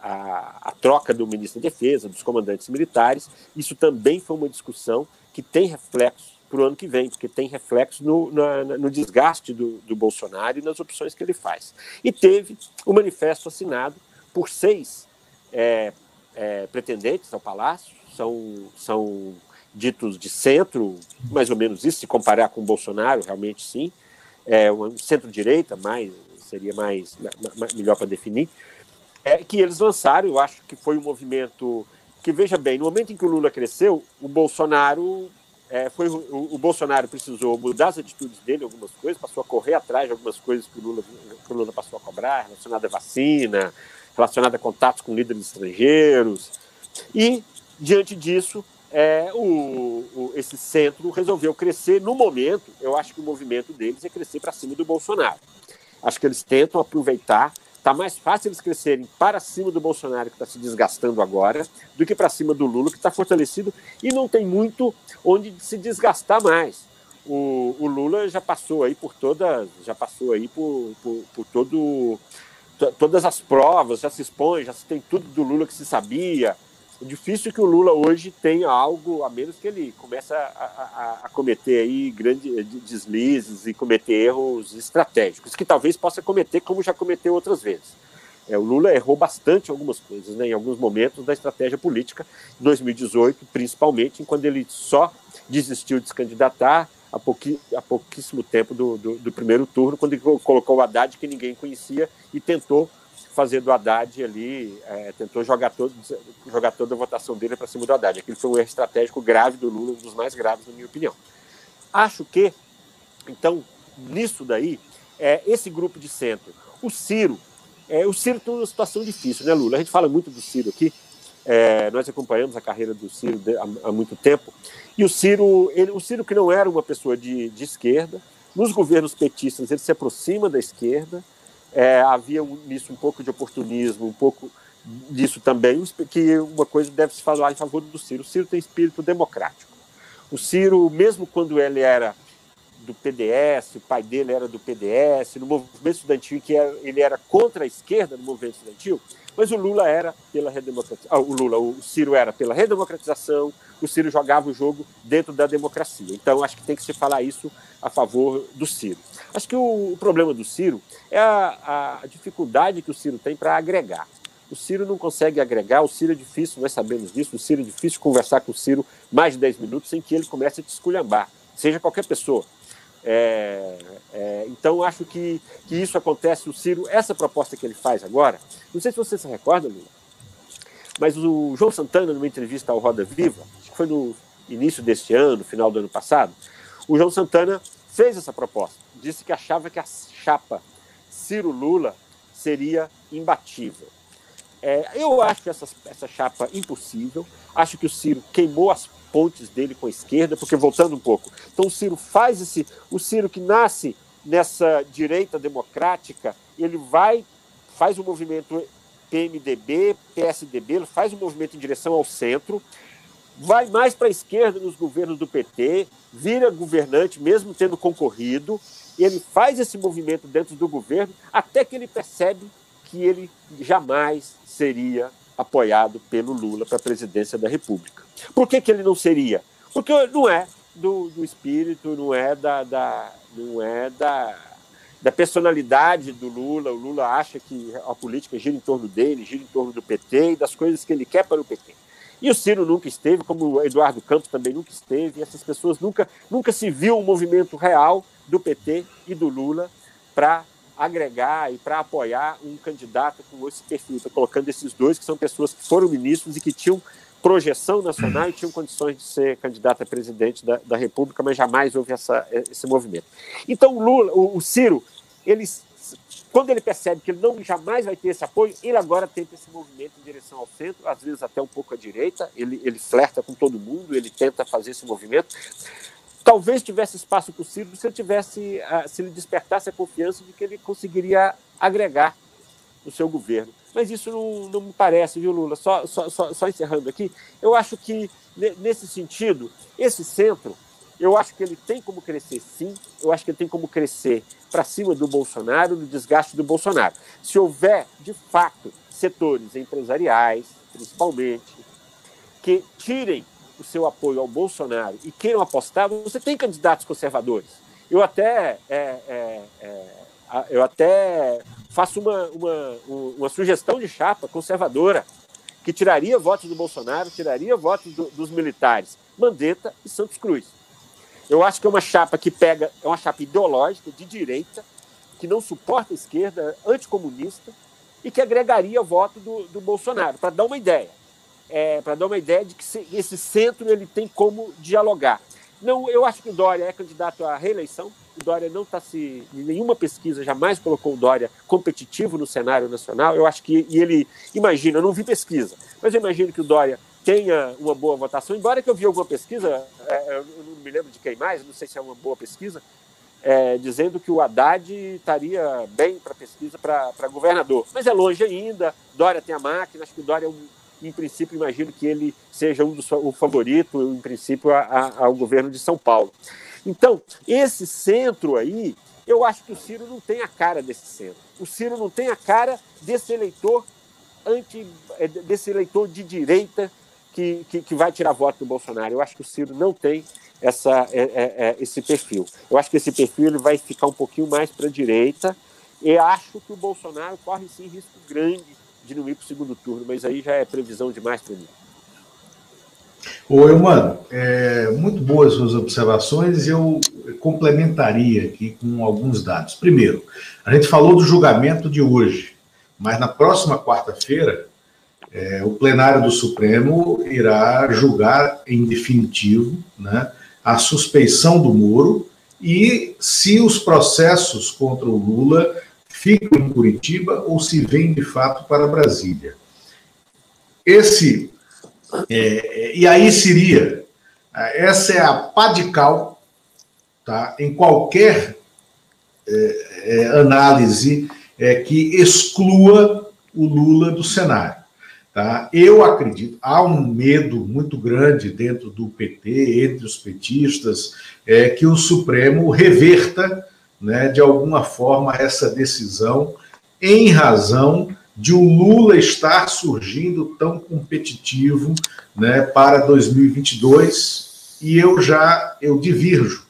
a, a, troca do ministro da Defesa, dos comandantes militares, isso também foi uma discussão que tem reflexo para o ano que vem, porque tem reflexo no, no, desgaste do, do, Bolsonaro e nas opções que ele faz. E teve o manifesto assinado por seis é, é, pretendentes ao Palácio, são, são ditos de centro, mais ou menos isso, se comparar com o Bolsonaro, realmente sim, é um centro-direita, mais seria mais, melhor para definir, é que eles lançaram, eu acho que foi um movimento que veja bem, no momento em que o Lula cresceu, o Bolsonaro é, foi o, o, Bolsonaro precisou mudar as atitudes dele, algumas coisas, passou a correr atrás de algumas coisas que o Lula, que o Lula passou a cobrar, relacionada à vacina, relacionada a contatos com líderes estrangeiros. E, diante disso, é, o, o, esse centro resolveu crescer. No momento, eu acho que o movimento deles é crescer para cima do Bolsonaro. Acho que eles tentam aproveitar. Está mais fácil eles crescerem para cima do Bolsonaro, que está se desgastando agora, do que para cima do Lula, que está fortalecido e não tem muito onde se desgastar mais. O, o, Lula já passou aí por todas, já passou aí por, por, por todo, todas as provas, já se expõe, já se tem tudo do Lula que se sabia, difícil que o Lula hoje tenha algo, a menos que ele comece a, a, a cometer aí grandes eh, deslizes e cometer erros estratégicos, que talvez possa cometer como já cometeu outras vezes. É, o Lula errou bastante algumas coisas, né, em alguns momentos da estratégia política, em 2018, principalmente, quando ele só desistiu de se candidatar há, pouqui, há pouquíssimo tempo do, do, do primeiro turno, quando ele colocou o Haddad, que ninguém conhecia, e tentou fazer do Haddad ali, é, tentou jogar, todo, jogar toda a votação dele para cima do Haddad. Aquilo foi um erro estratégico grave do Lula, um dos mais graves, na minha opinião. Acho que, então, nisso daí, é, esse grupo de centro, o Ciro, é, o Ciro tem uma situação difícil, né, Lula? A gente fala muito do Ciro aqui, é, nós acompanhamos a carreira do Ciro de, há, há, muito tempo, e o Ciro, ele, o Ciro que não era uma pessoa de, de esquerda, nos governos petistas ele se aproxima da esquerda, é, havia nisso um pouco de oportunismo, um pouco disso também, que uma coisa deve se falar em favor do Ciro. O Ciro tem espírito democrático. O Ciro, mesmo quando ele era do PDS, o pai dele era do PDS, no movimento estudantil que ele era contra a esquerda no movimento estudantil, mas o Lula era pela redemocratização, ah, o Lula, o Ciro era pela redemocratização, o Ciro jogava o jogo dentro da democracia. Então acho que tem que se falar isso a favor do Ciro. Acho que o, o problema do Ciro é a, a dificuldade que o Ciro tem para agregar. O Ciro não consegue agregar, o Ciro é difícil, nós sabemos disso, o Ciro é difícil conversar com o Ciro mais de 10 minutos sem que ele comece a te esculhambar, seja qualquer pessoa. É, é, então, acho que, que isso acontece. O Ciro, essa proposta que ele faz agora, não sei se você se recorda, Lula, mas o João Santana, numa entrevista ao Roda Viva, acho que foi no início deste ano, final do ano passado, o João Santana fez essa proposta. Disse que achava que a chapa Ciro-Lula seria imbatível. É, eu acho essa, essa chapa impossível. Acho que o Ciro queimou as pontes dele com a esquerda, porque voltando um pouco. Então o Ciro faz esse. O Ciro que nasce nessa direita democrática, ele vai, faz o um movimento PMDB, PSDB, ele faz um movimento em direção ao centro, vai mais para a esquerda nos governos do PT, vira governante, mesmo tendo concorrido, ele faz esse movimento dentro do governo, até que ele percebe que ele jamais seria apoiado pelo Lula para a presidência da República. Por que, que ele não seria? Porque não é do, do espírito, não é da, da, não é da, da personalidade do Lula. O Lula acha que a política gira em torno dele, gira em torno do PT e das coisas que ele quer para o PT. E o Ciro nunca esteve, como o Eduardo Campos também nunca esteve, e essas pessoas nunca, nunca se viu um movimento real do PT e do Lula para agregar e para apoiar um candidato com esse perfil. Estou colocando esses dois, que são pessoas que foram ministros e que tinham projeção nacional e tinham condições de ser candidato a presidente da, da República, mas jamais houve essa, esse movimento. Então, o Lula, o, o Ciro, ele, quando ele percebe que ele não jamais vai ter esse apoio, ele agora tenta esse movimento em direção ao centro, às vezes até um pouco à direita, ele, ele flerta com todo mundo, ele tenta fazer esse movimento, talvez tivesse espaço possível se ele tivesse, ah, se ele despertasse a confiança de que ele conseguiria agregar o seu governo. Mas isso não, não me parece, viu, Lula? Só, só, só, só encerrando aqui, eu acho que, nesse sentido, esse centro, eu acho que ele tem como crescer, sim. Eu acho que ele tem como crescer para cima do Bolsonaro, no desgaste do Bolsonaro. Se houver, de fato, setores empresariais, principalmente, que tirem o seu apoio ao Bolsonaro e queiram apostar, você tem candidatos conservadores. Eu até, é, é, é, eu até faço uma, uma, uma sugestão de chapa conservadora que tiraria votos do Bolsonaro, tiraria votos do, dos militares, Mandetta e Santos Cruz. Eu acho que é uma chapa que pega, é uma chapa ideológica, de direita, que não suporta a esquerda, anticomunista, e que agregaria voto do, do Bolsonaro, para dar uma ideia é, para dar uma ideia de que esse centro ele tem como dialogar. Não, eu acho que o Dória é candidato à reeleição. O Dória não está se. Nenhuma pesquisa jamais colocou o Dória competitivo no cenário nacional. Eu acho que. E ele. Imagina, eu não vi pesquisa, mas eu imagino que o Dória tenha uma boa votação. Embora que eu vi alguma pesquisa, é, eu não me lembro de quem mais, não sei se é uma boa pesquisa, é, dizendo que o Haddad estaria bem para pesquisa para governador. Mas é longe ainda. Dória tem a máquina, acho que o Dória é um em princípio, imagino que ele seja um dos, o favorito, em princípio, a, a, ao governo de São Paulo. Então, esse centro aí, eu acho que o Ciro não tem a cara desse centro. O Ciro não tem a cara desse eleitor anti, é, desse eleitor de direita que, que, que vai tirar voto do Bolsonaro. Eu acho que o Ciro não tem essa, é, é, é esse perfil. Eu acho que esse perfil ele vai ficar um pouquinho mais para a direita. E acho que o Bolsonaro corre sim risco grande de não ir para o segundo turno, mas aí já é previsão demais para mim. Oi, mano, é, muito boas suas observações eu complementaria aqui com alguns dados. Primeiro, a gente falou do julgamento de hoje, mas na próxima quarta-feira, é, o plenário do Supremo irá julgar em definitivo né, a suspeição do Moro e se os processos contra o Lula ficam em Curitiba ou se vêm de fato para Brasília. Esse é, e aí seria essa é a pá de cal, tá? Em qualquer é, é, análise é, que exclua o Lula do cenário. Tá? Eu acredito, há um medo muito grande dentro do PT, entre os petistas, é, que o Supremo reverta, né, de alguma forma, essa decisão em razão de o Lula estar surgindo tão competitivo né, para 2022 e eu já eu divirjo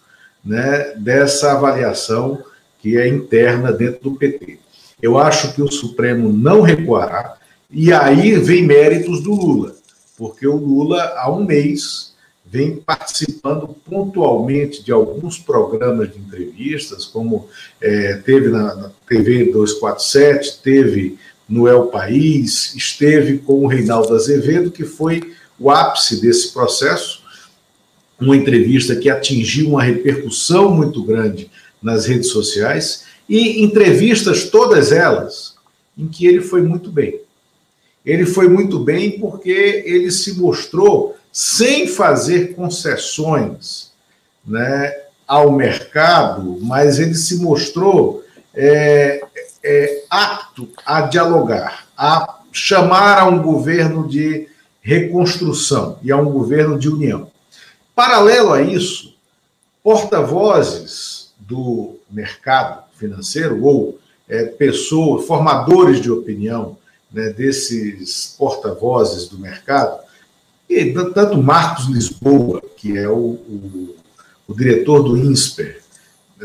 né, dessa avaliação que é interna dentro do PT. Eu acho que o Supremo não recuará, e aí vem méritos do Lula, porque o Lula, há um mês, vem participando pontualmente de alguns programas de entrevistas, como é, teve na, na, TV 247, teve no El País, esteve com o Reinaldo Azevedo, que foi o ápice desse processo, uma entrevista que atingiu uma repercussão muito grande nas redes sociais, e entrevistas, todas elas, em que ele foi muito bem. Ele foi muito bem porque ele se mostrou sem fazer concessões né, ao mercado, mas ele se mostrou é, é, apto a dialogar, a chamar a um governo de reconstrução e a um governo de união. Paralelo a isso, porta-vozes do mercado financeiro ou é, pessoas, formadores de opinião né, desses porta-vozes do mercado, e tanto Marcos Lisboa, que é o, o, o diretor do INSPER,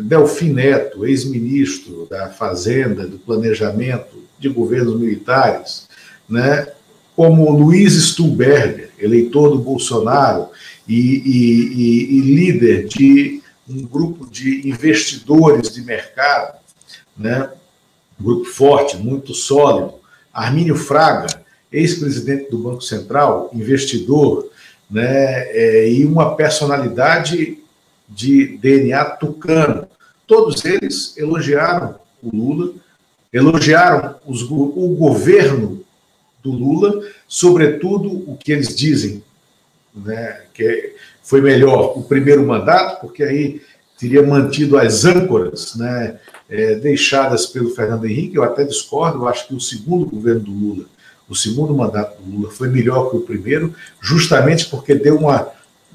Delfim Neto, ex-ministro da Fazenda, do Planejamento de Governos Militares, né, como Luiz Stuhlberger, eleitor do Bolsonaro e, e, e, e líder de um grupo de investidores de mercado, né, um grupo forte, muito sólido, Armínio Fraga, ex-presidente do Banco Central, investidor, né, é, e uma personalidade de DNA tucano. Todos eles elogiaram o Lula, elogiaram os, o governo do Lula, sobretudo o que eles dizem, né, que foi melhor o primeiro mandato, porque aí teria mantido as âncoras né, é, deixadas pelo Fernando Henrique. Eu até discordo, eu acho que o segundo governo do Lula, o segundo mandato do Lula, foi melhor que o primeiro, justamente porque deu uma,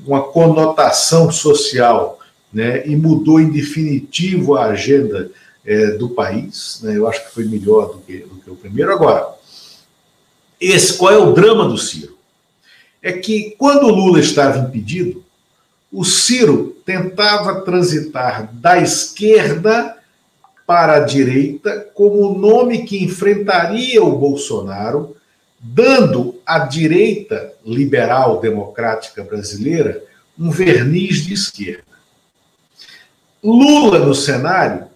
uma conotação social né, e mudou em definitivo a agenda é, do país. Né, eu acho que foi melhor do que, do que o primeiro. Agora, esse, qual é o drama do Ciro? É que quando o Lula estava impedido, o Ciro tentava transitar da esquerda para a direita como o nome que enfrentaria o Bolsonaro, dando à direita liberal democrática brasileira um verniz de esquerda. Lula no cenário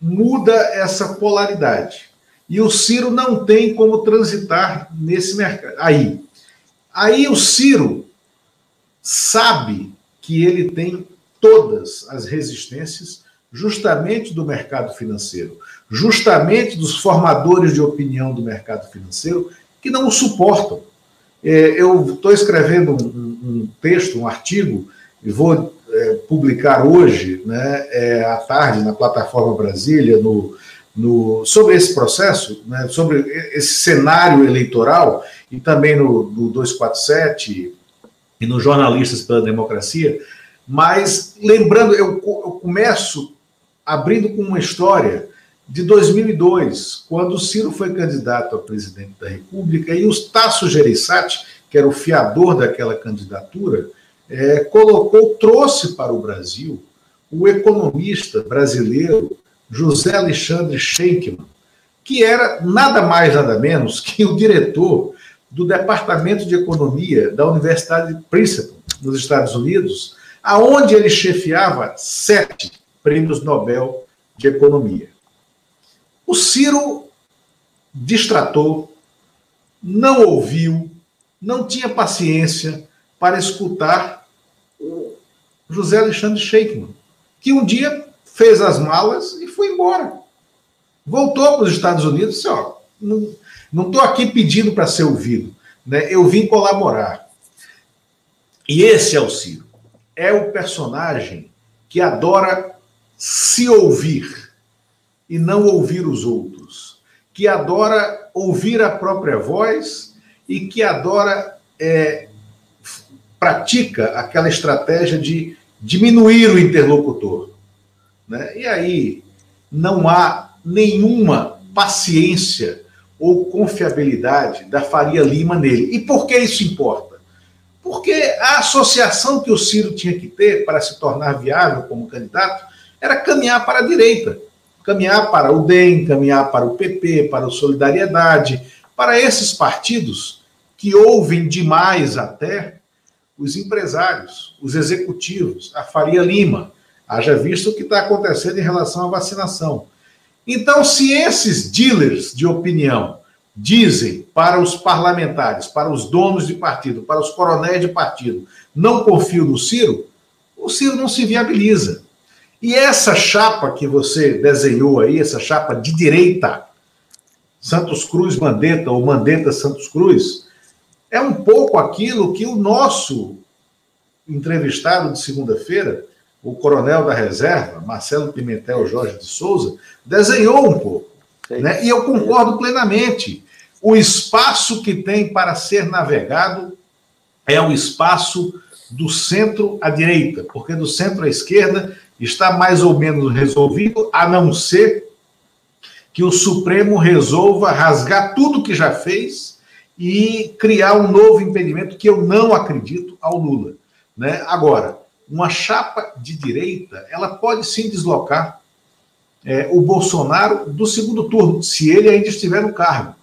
muda essa polaridade. E o Ciro não tem como transitar nesse mercado. Aí, aí o Ciro sabe que ele tem todas as resistências justamente do mercado financeiro, justamente dos formadores de opinião do mercado financeiro que não o suportam. É, eu estou escrevendo um, um, texto, um artigo, e vou é, publicar hoje, né, é, à tarde, na plataforma Brasília, no, no, sobre esse processo, né, sobre esse cenário eleitoral, e também no, no 247 e nos Jornalistas pela Democracia, mas lembrando, eu, eu começo abrindo com uma história de 2002, quando o Ciro foi candidato a presidente da República e o Tasso Gereissati, que era o fiador daquela candidatura, é, colocou, trouxe para o Brasil o economista brasileiro José Alexandre Schenkman, que era nada mais, nada menos que o diretor do Departamento de Economia da Universidade de Princeton, nos Estados Unidos, aonde ele chefiava sete prêmios Nobel de Economia. O Ciro distratou, não ouviu, não tinha paciência para escutar o José Alexandre Sheikman, que um dia fez as malas e foi embora. Voltou para os Estados Unidos e disse: não estou aqui pedindo para ser ouvido, né? eu vim colaborar. E esse é o Ciro. É o personagem que adora se ouvir e não ouvir os outros, que adora ouvir a própria voz e que adora, é, pratica aquela estratégia de diminuir o interlocutor. Né? E aí não há nenhuma paciência ou confiabilidade da Faria Lima nele. E por que isso importa? Porque a associação que o Ciro tinha que ter para se tornar viável como candidato era caminhar para a direita, caminhar para o DEM, caminhar para o PP, para o Solidariedade, para esses partidos que ouvem demais até os empresários, os executivos, a Faria Lima, haja visto o que está acontecendo em relação à vacinação. Então, se esses dealers de opinião dizem para os parlamentares, para os donos de partido, para os coronéis de partido, não confio no Ciro, o Ciro não se viabiliza. E essa chapa que você desenhou aí, essa chapa de direita, Santos Cruz Mandetta ou Mandetta Santos Cruz, é um pouco aquilo que o nosso entrevistado de segunda-feira, o coronel da reserva, Marcelo Pimentel Jorge de Souza, desenhou um pouco. Né? E eu concordo plenamente. O espaço que tem para ser navegado é o espaço do centro à direita, porque do centro à esquerda está mais ou menos resolvido, a não ser que o Supremo resolva rasgar tudo que já fez e criar um novo impedimento que eu não acredito ao Lula. Né? Agora, uma chapa de direita, ela pode sim deslocar é, o Bolsonaro do segundo turno, se ele ainda estiver no cargo,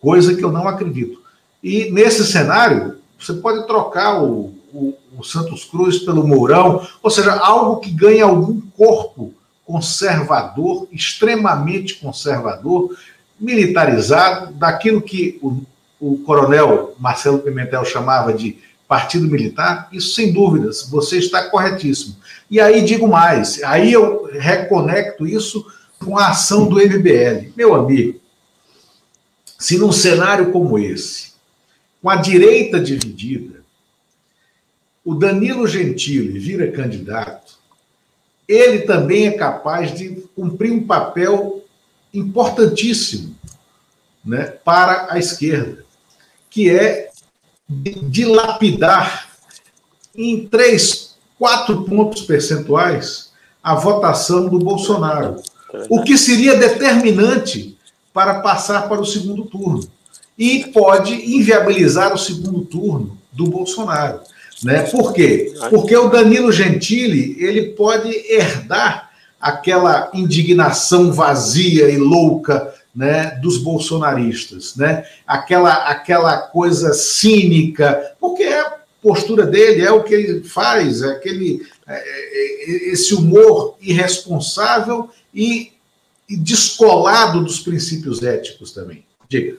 coisa que eu não acredito. E nesse cenário, você pode trocar o, o, o Santos Cruz pelo Mourão, ou seja, algo que ganhe algum corpo conservador, extremamente conservador, militarizado, daquilo que o, o coronel Marcelo Pimentel chamava de partido militar, isso sem dúvidas, você está corretíssimo. E aí digo mais, aí eu reconecto isso com a ação do MBL. Meu amigo, se num cenário como esse, com a direita dividida, o Danilo Gentili vira candidato, ele também é capaz de cumprir um papel importantíssimo né, para a esquerda, que é dilapidar em três, quatro pontos percentuais a votação do Bolsonaro, o que seria determinante para passar para o segundo turno e pode inviabilizar o segundo turno do Bolsonaro. Né? Por quê? Porque o Danilo Gentili ele pode herdar aquela indignação vazia e louca né, dos bolsonaristas, né? Aquela aquela coisa cínica, porque é a postura dele, é o que ele faz, é aquele é, é, esse humor irresponsável e, e, descolado dos princípios éticos também. Diga.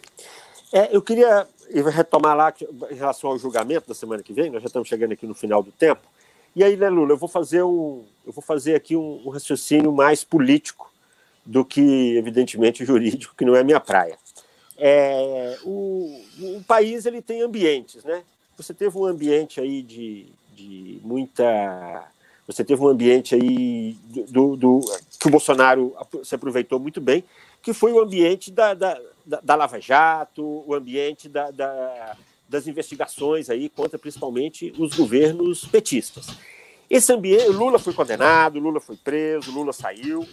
É, eu queria retomar lá em relação ao julgamento da semana que vem. Nós já estamos chegando aqui no final do tempo. E aí, né, Lula, eu vou fazer um, eu vou fazer aqui um, um raciocínio mais político do que, evidentemente, jurídico, que não é minha praia. É, o, o, país ele tem ambientes, né? Você teve um ambiente aí de, de muita. Você teve um ambiente aí do, do, que o Bolsonaro se aproveitou muito bem, que foi o ambiente da, da, da, da Lava Jato, o ambiente da, da, das investigações aí contra principalmente os governos petistas. Esse ambiente, Lula foi condenado, Lula foi preso, Lula saiu.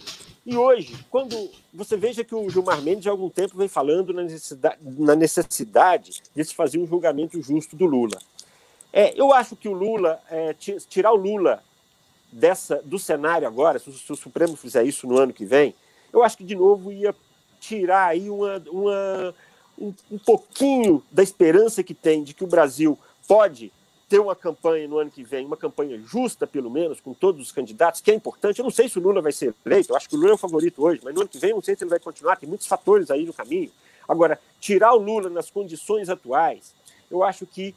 E hoje, quando você veja que o Gilmar Mendes há algum tempo vem falando na necessidade, na necessidade de se fazer um julgamento justo do Lula. É, eu acho que o Lula, é, tirar o Lula dessa do cenário agora, se o, se o, Supremo fizer isso no ano que vem, eu acho que de novo ia tirar aí uma, uma um, um pouquinho da esperança que tem de que o Brasil pode ter uma campanha no ano que vem, uma campanha justa, pelo menos, com todos os candidatos, que é importante. Eu não sei se o Lula vai ser eleito, eu acho que o Lula é o favorito hoje, mas no ano que vem eu não sei se ele vai continuar, tem muitos fatores aí no caminho. Agora, tirar o Lula nas condições atuais, eu acho que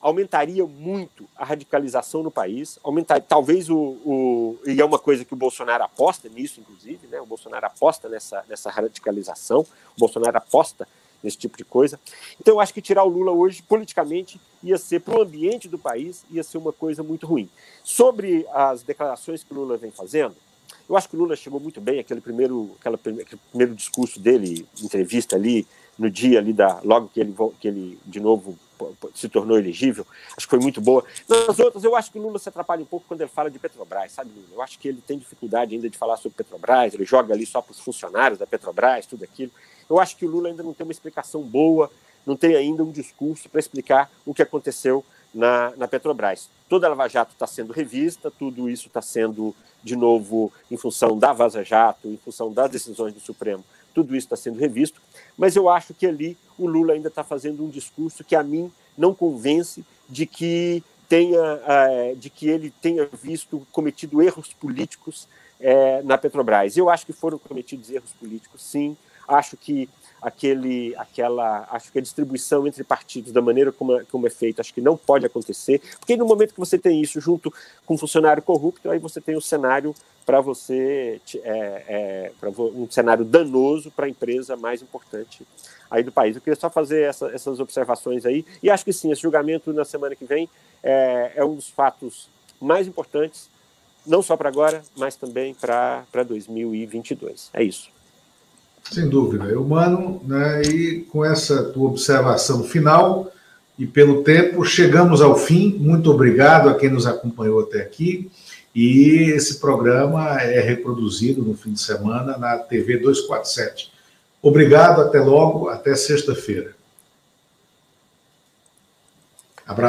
aumentaria muito a radicalização no país, aumentar talvez o, o, e é uma coisa que o Bolsonaro aposta nisso, inclusive, né? O Bolsonaro aposta nessa, nessa radicalização, o Bolsonaro aposta nesse tipo de coisa. Então, eu acho que tirar o Lula hoje, politicamente, ia ser para o ambiente do país, ia ser uma coisa muito ruim. Sobre as declarações que o Lula vem fazendo, Eu acho que o Lula chegou muito bem, aquele primeiro, aquela, aquele primeiro discurso dele, entrevista ali, no dia ali da. logo que ele, que ele de novo se tornou elegível, acho que foi muito boa. Nas outras, eu acho que o Lula se atrapalha um pouco quando ele fala de Petrobras, sabe, Lula? Eu acho que ele tem dificuldade ainda de falar sobre Petrobras, ele joga ali só para os funcionários da Petrobras, tudo aquilo. Eu acho que o Lula ainda não tem uma explicação boa, não tem ainda um discurso para explicar o que aconteceu na, na Petrobras. Toda a Lava Jato está sendo revista, tudo isso está sendo, de novo, em função da Vaza Jato, em função das decisões do Supremo, tudo isso está sendo revisto, mas eu acho que ali o Lula ainda está fazendo um discurso que a mim não convence de que tenha, é, de que ele tenha visto cometido erros políticos é, na Petrobras. Eu acho que foram cometidos erros políticos, sim. Acho que aquele, aquela, acho que a distribuição entre partidos da maneira como é, como é feita, acho que não pode acontecer, porque no momento que você tem isso junto com um funcionário corrupto, aí você tem um cenário para você, é, é, um cenário danoso para a empresa mais importante aí do país. Eu queria só fazer essa, essas observações aí, e acho que sim, esse julgamento na semana que vem é, é um dos fatos mais importantes, não só para agora, mas também para 2022. É isso. Sem dúvida. Eu, mano, né, e com essa tua observação final e pelo tempo, chegamos ao fim. Muito obrigado a quem nos acompanhou até aqui. E esse programa é reproduzido no fim de semana na TV 247. Obrigado, até logo, até sexta-feira. Abraço.